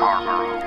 Hill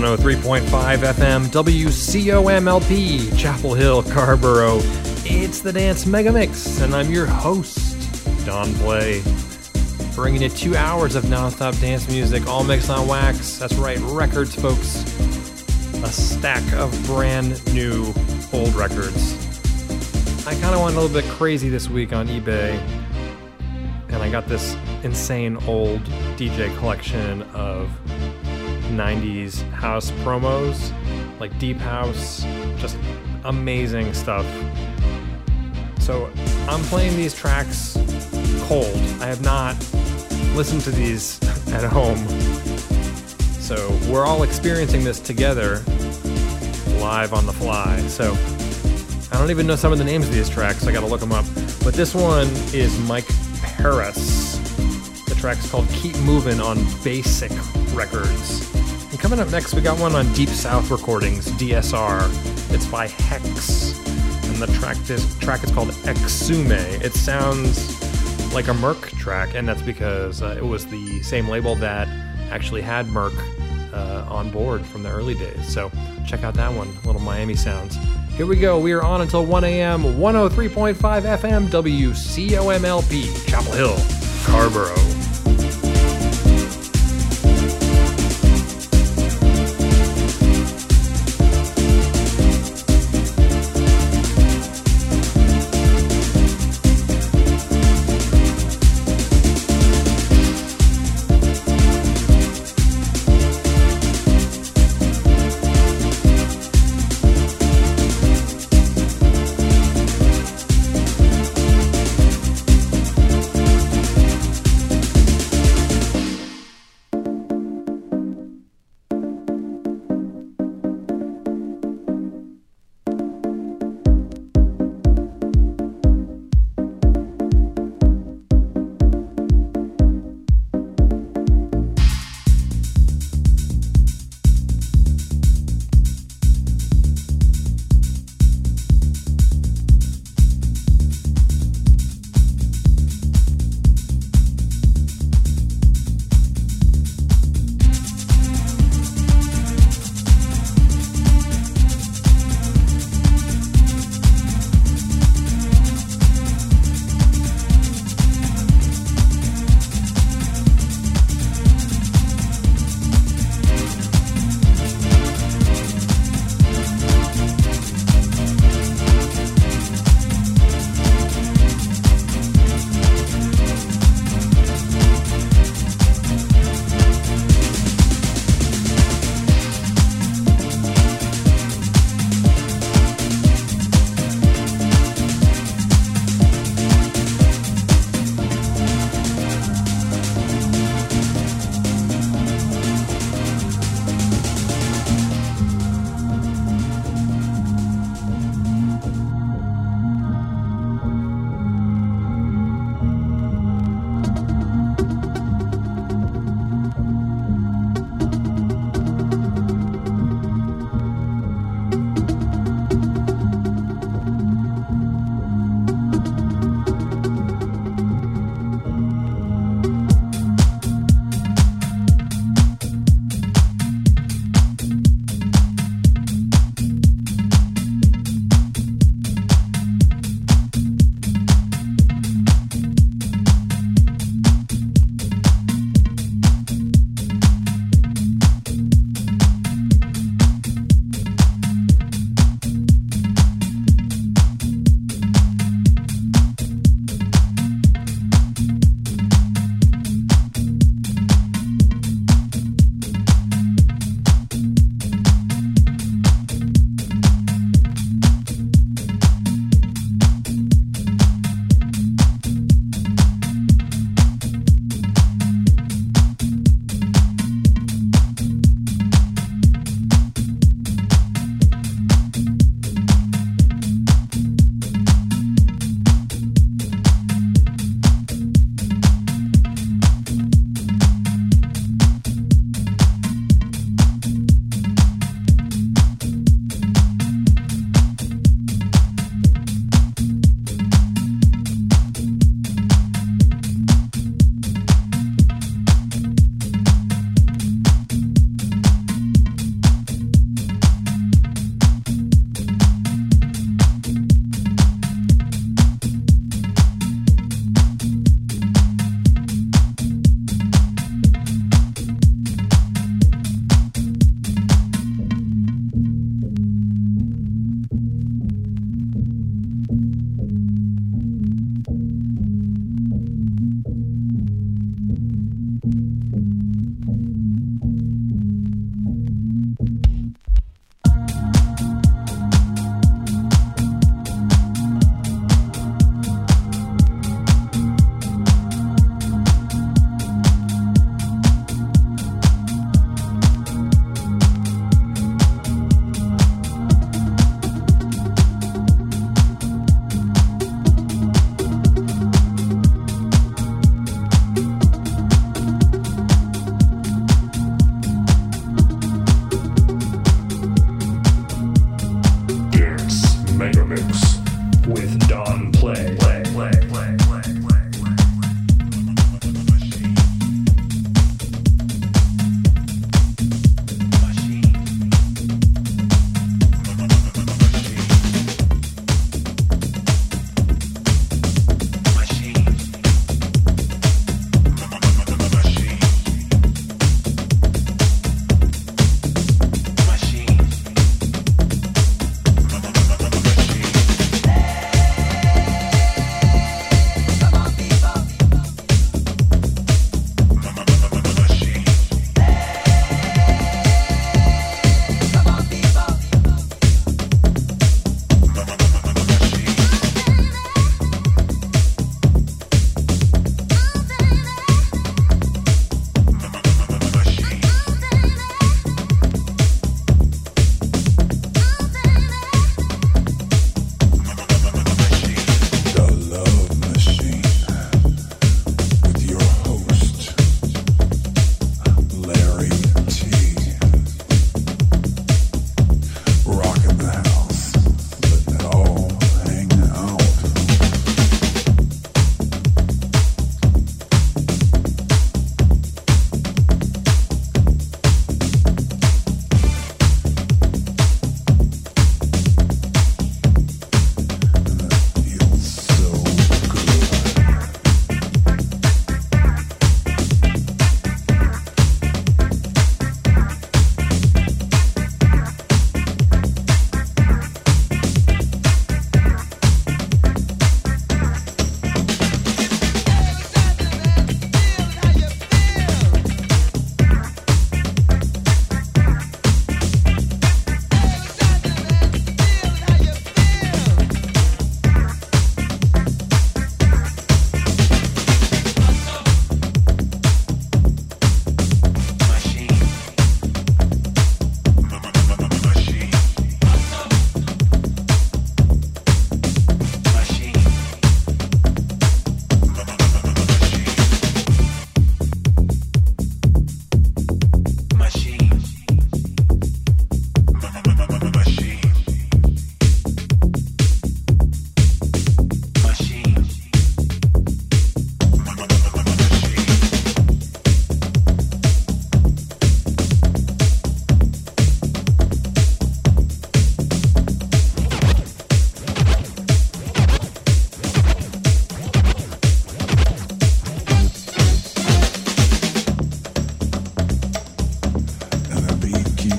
103.5 FM WCOMLP, Chapel Hill, Carrboro. It's the Dance Mega Mix, and I'm your host, Don Play. Bringing you two hours of nonstop dance music, all mixed on wax. That's right, records, folks. A stack of brand new old records. I kind of went a little bit crazy this week on eBay, and I got this insane old DJ collection of 90s house promos, like deep house, just amazing stuff. So I'm playing these tracks cold. I have not listened to these at home. So we're all experiencing this together live on the fly. So I don't even know some of the names of these tracks. I gotta look them up. But this one is Mike Perras. The track's called Keep Moving on Basic Records. Coming up next, we got one on Deep South Recordings, DSR. It's by Hex. And the track this track is called Exsume. It sounds like a Murk track, and that's because uh, it was the same label that actually had Murk uh, on board from the early days. So check out that one, little Miami sounds. Here we go. We are on until 1 a.m. 103.5 FM WCOMLP, Chapel Hill, Carrboro.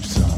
Beat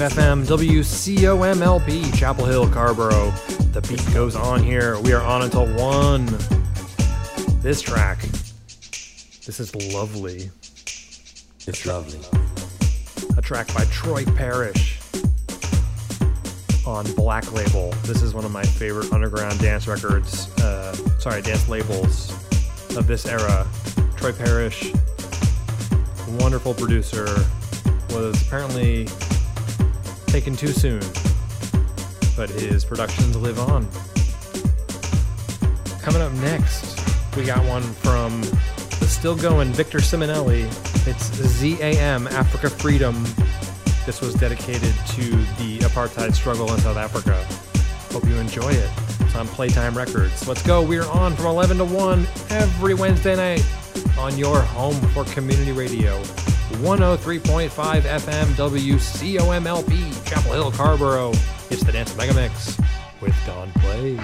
FM WCOMLP Chapel Hill Carrboro. The beat goes on here. We are on until 1. This track. This is lovely. It's lovely. A track by Troy Parrish on Black Label. This is one of my favorite underground dance records. Uh, sorry, dance labels of this era. Troy Parrish, wonderful producer, was apparently taken too soon, but his productions live on. Coming up next, we got one from the still going Victor Simonelli. It's ZAM Africa Freedom. This was dedicated to the apartheid struggle in South Africa. Hope you enjoy it. It's on Playtime Records. Let's go. We're on from 11 to 1 every Wednesday night on your home for community radio. 103.5 FM WCOMLP, Chapel Hill, Carrboro. It's the Dance Megamix with Don Play.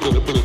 blah, blah, blah.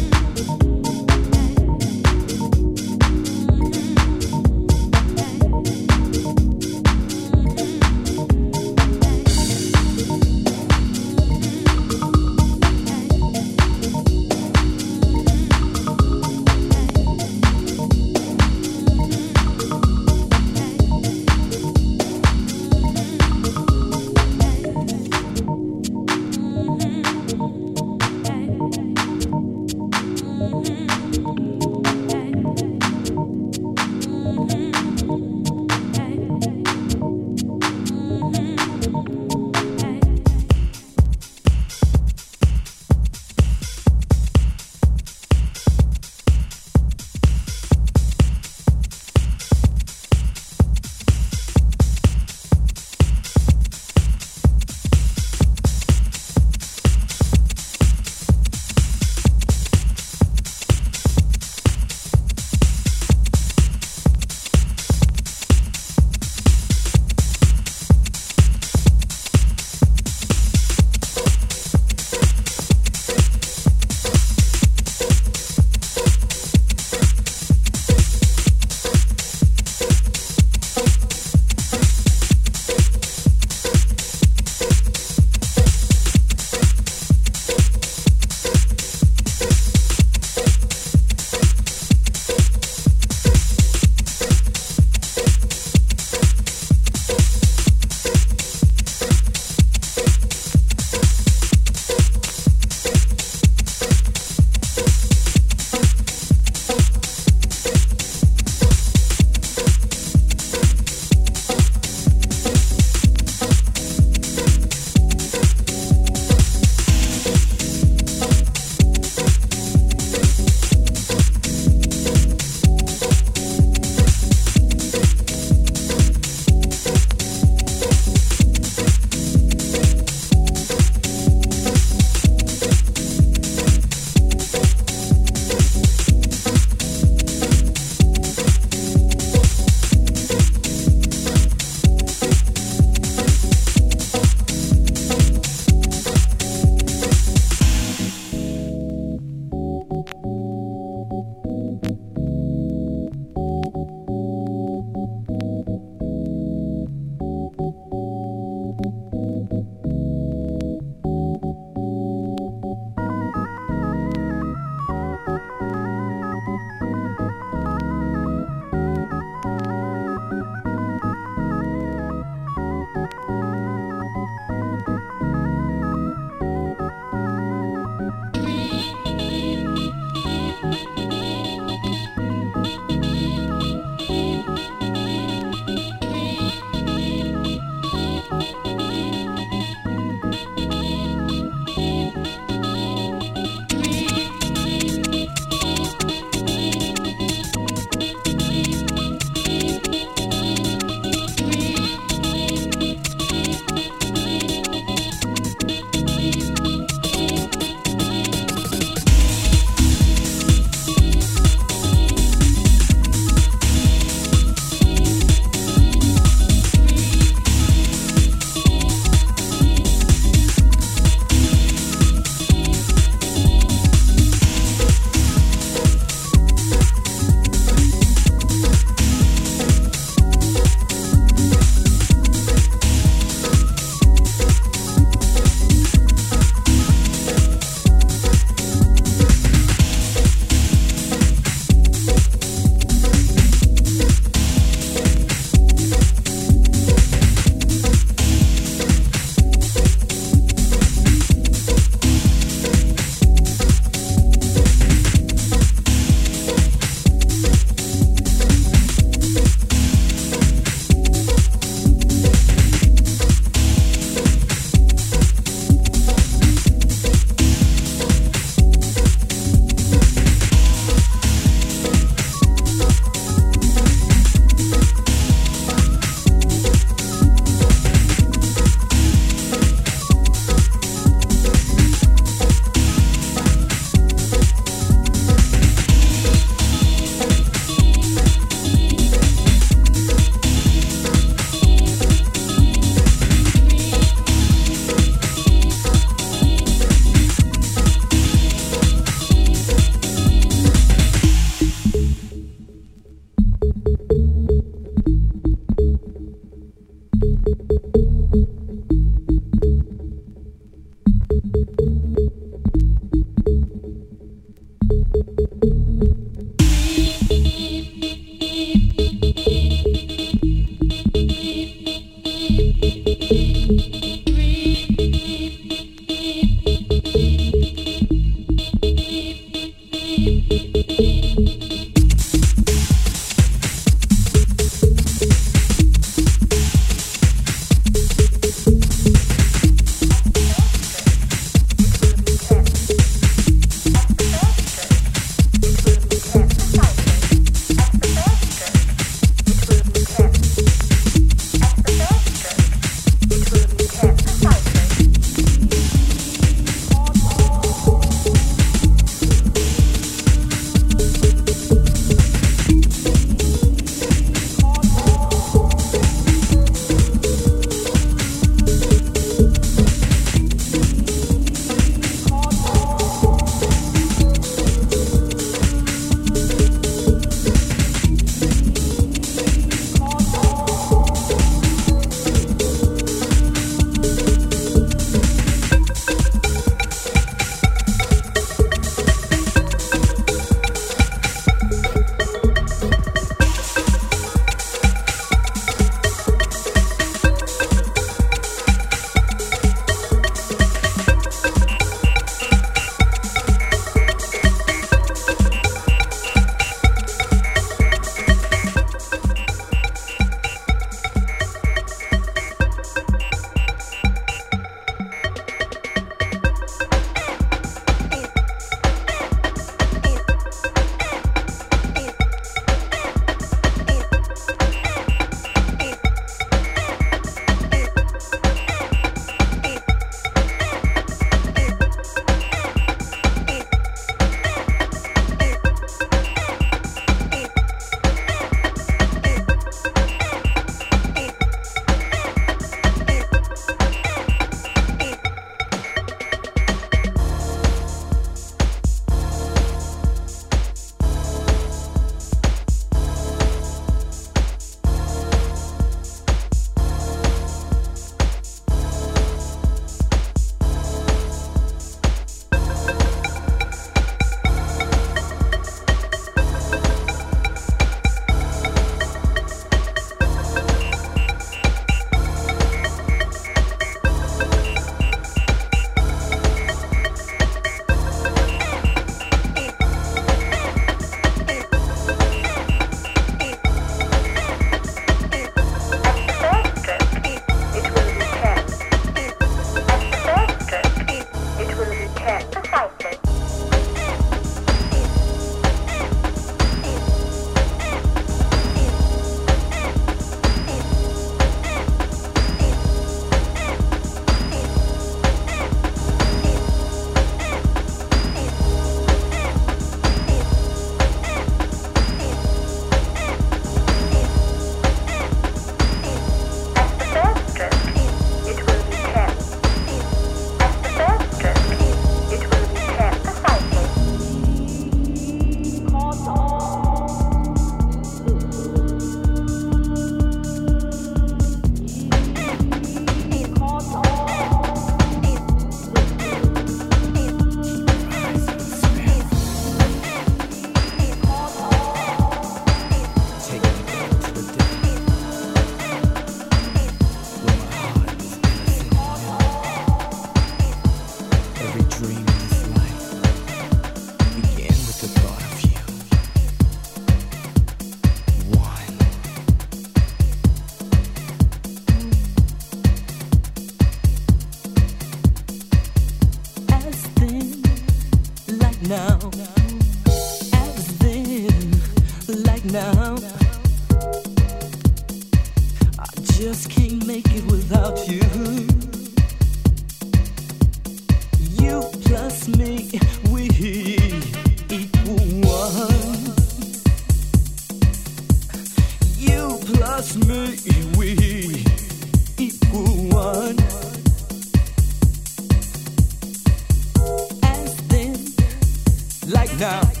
Like now.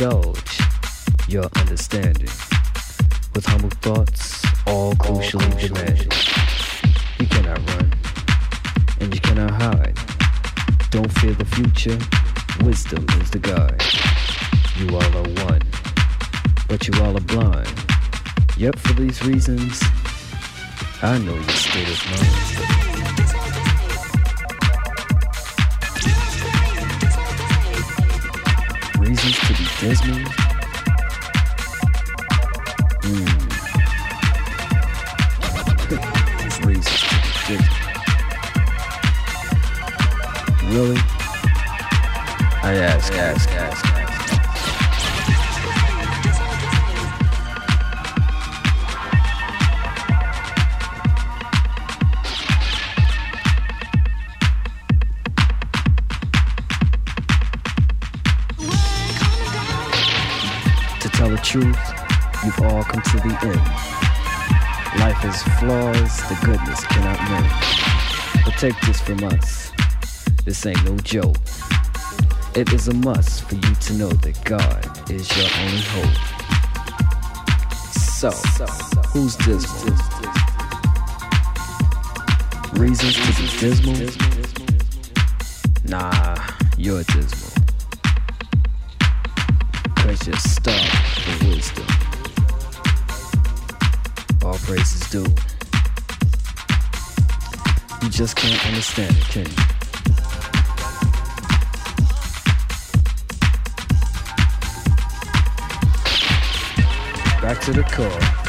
You from us, this ain't no joke. It is a must for you to know that God is your only hope. So, who's dismal? Reasons to be dismal? Nah, you're dismal. Just can't understand it, can you? Back to the core.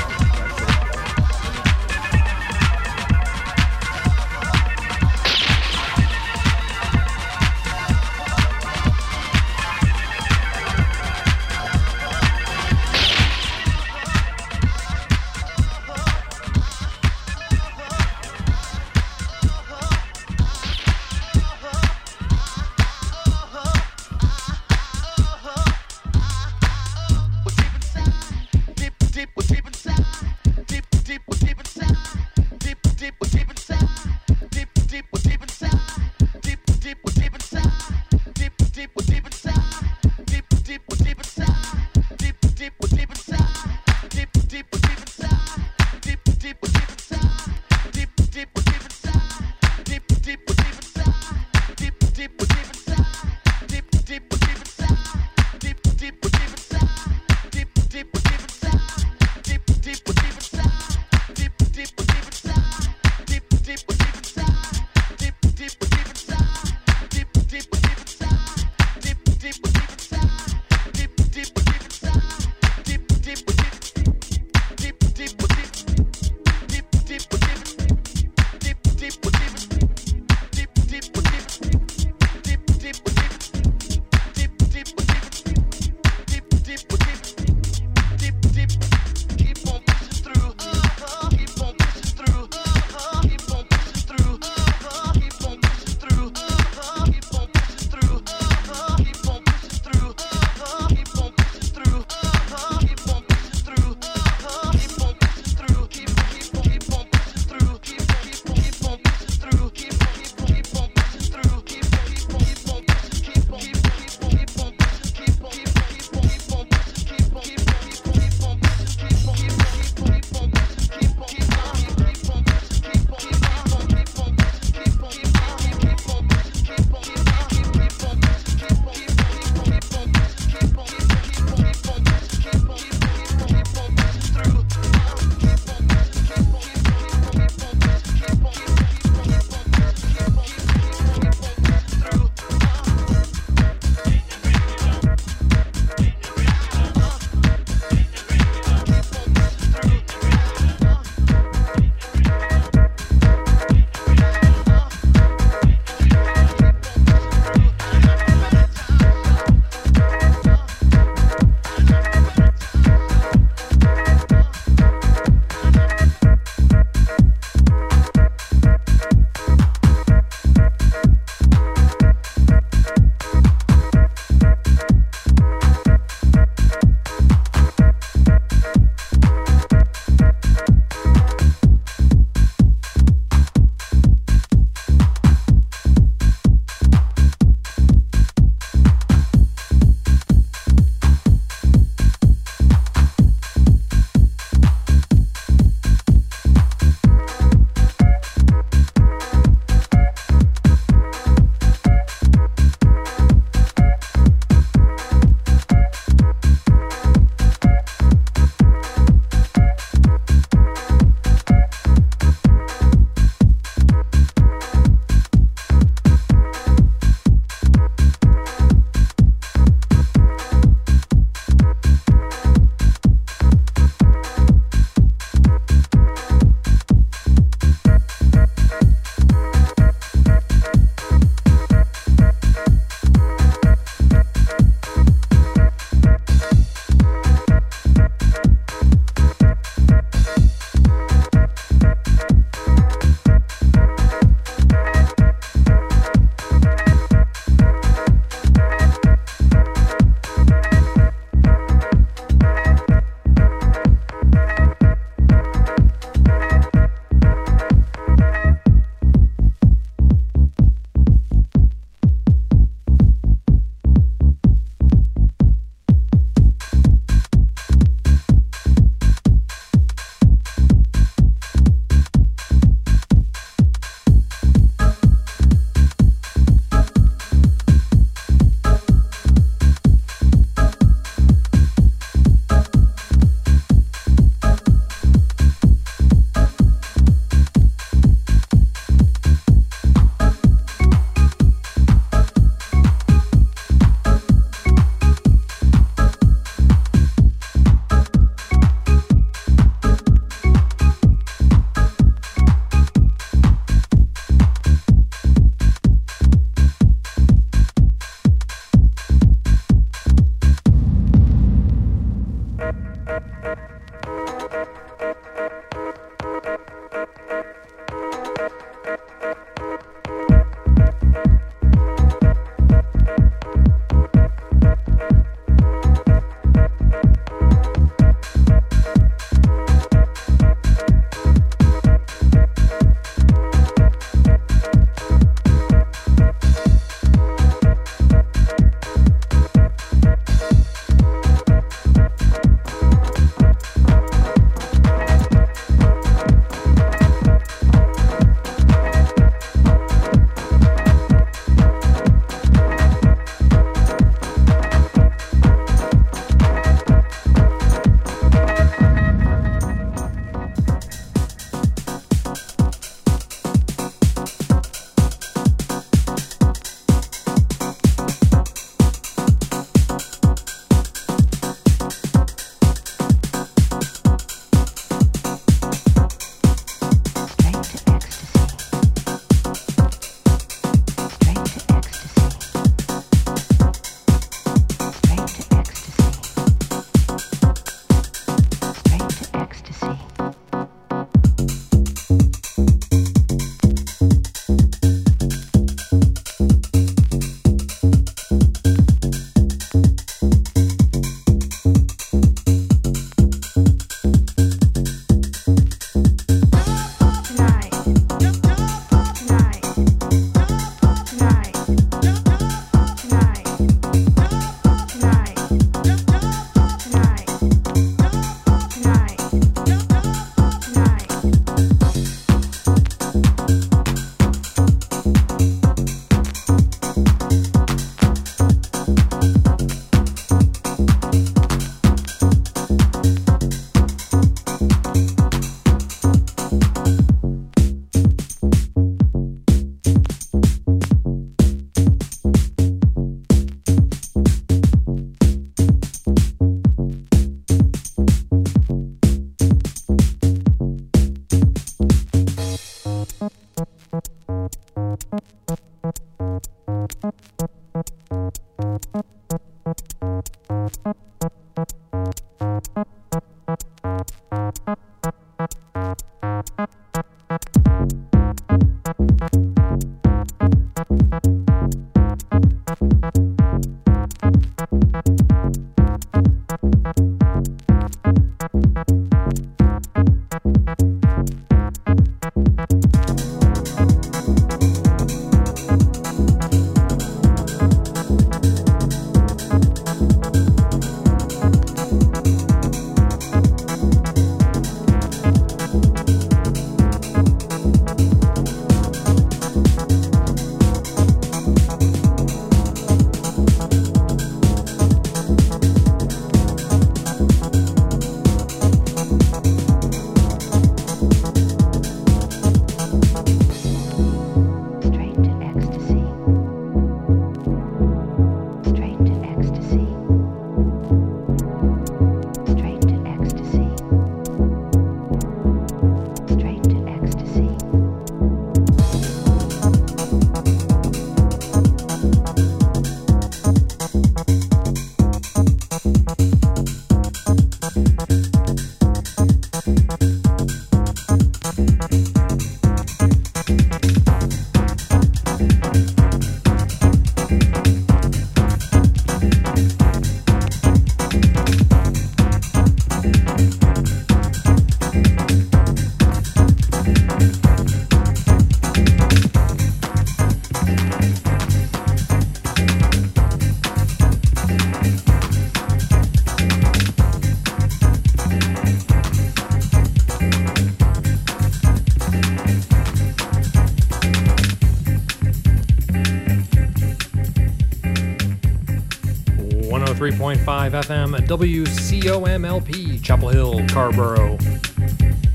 FM at WCOMLP, Chapel Hill, Carrboro.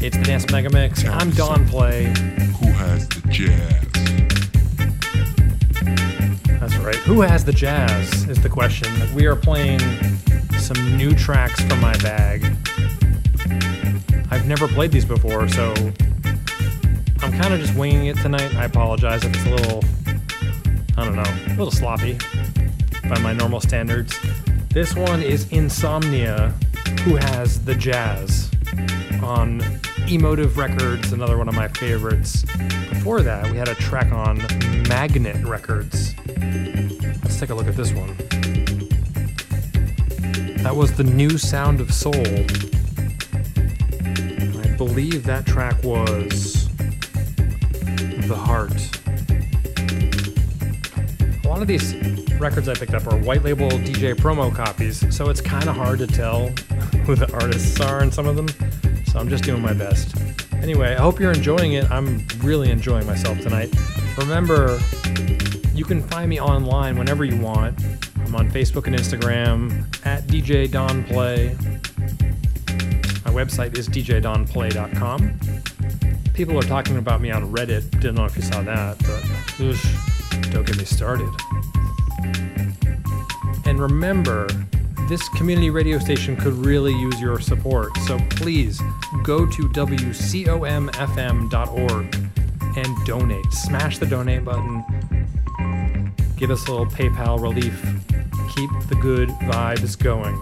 It's the Dance Mega Mix. I'm Don Play. Who has the jazz? That's right. Who has the jazz is the question. We are playing some new tracks from my bag. I've never played these before, so I'm kind of just winging it tonight. I apologize if it's a little, I don't know, a little sloppy by my normal standards. This one is Insomnia, who has the jazz on Emotive Records, another one of my favorites. Before that, we had a track on Magnet Records. Let's take a look at this one. That was the new Sound of Soul. I believe that track was The Heart. Of these records I picked up are white label DJ promo copies, so it's kind of hard to tell who the artists are in some of them. So I'm just doing my best. Anyway, I hope you're enjoying it. I'm really enjoying myself tonight. Remember, you can find me online whenever you want. I'm on Facebook and Instagram at DJ Don Play. My website is djdonplay.com. People are talking about me on Reddit. Didn't know if you saw that, but don't get me started. And remember, this community radio station could really use your support. So please go to WCOMFM.org and donate. Smash the donate button. Give us a little PayPal relief. Keep the good vibes going.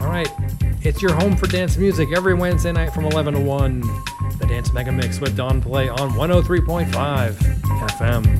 All right, it's your home for dance music every Wednesday night from 11 to 1. The Dance Mega Mix with Don Play on 103.5 FM.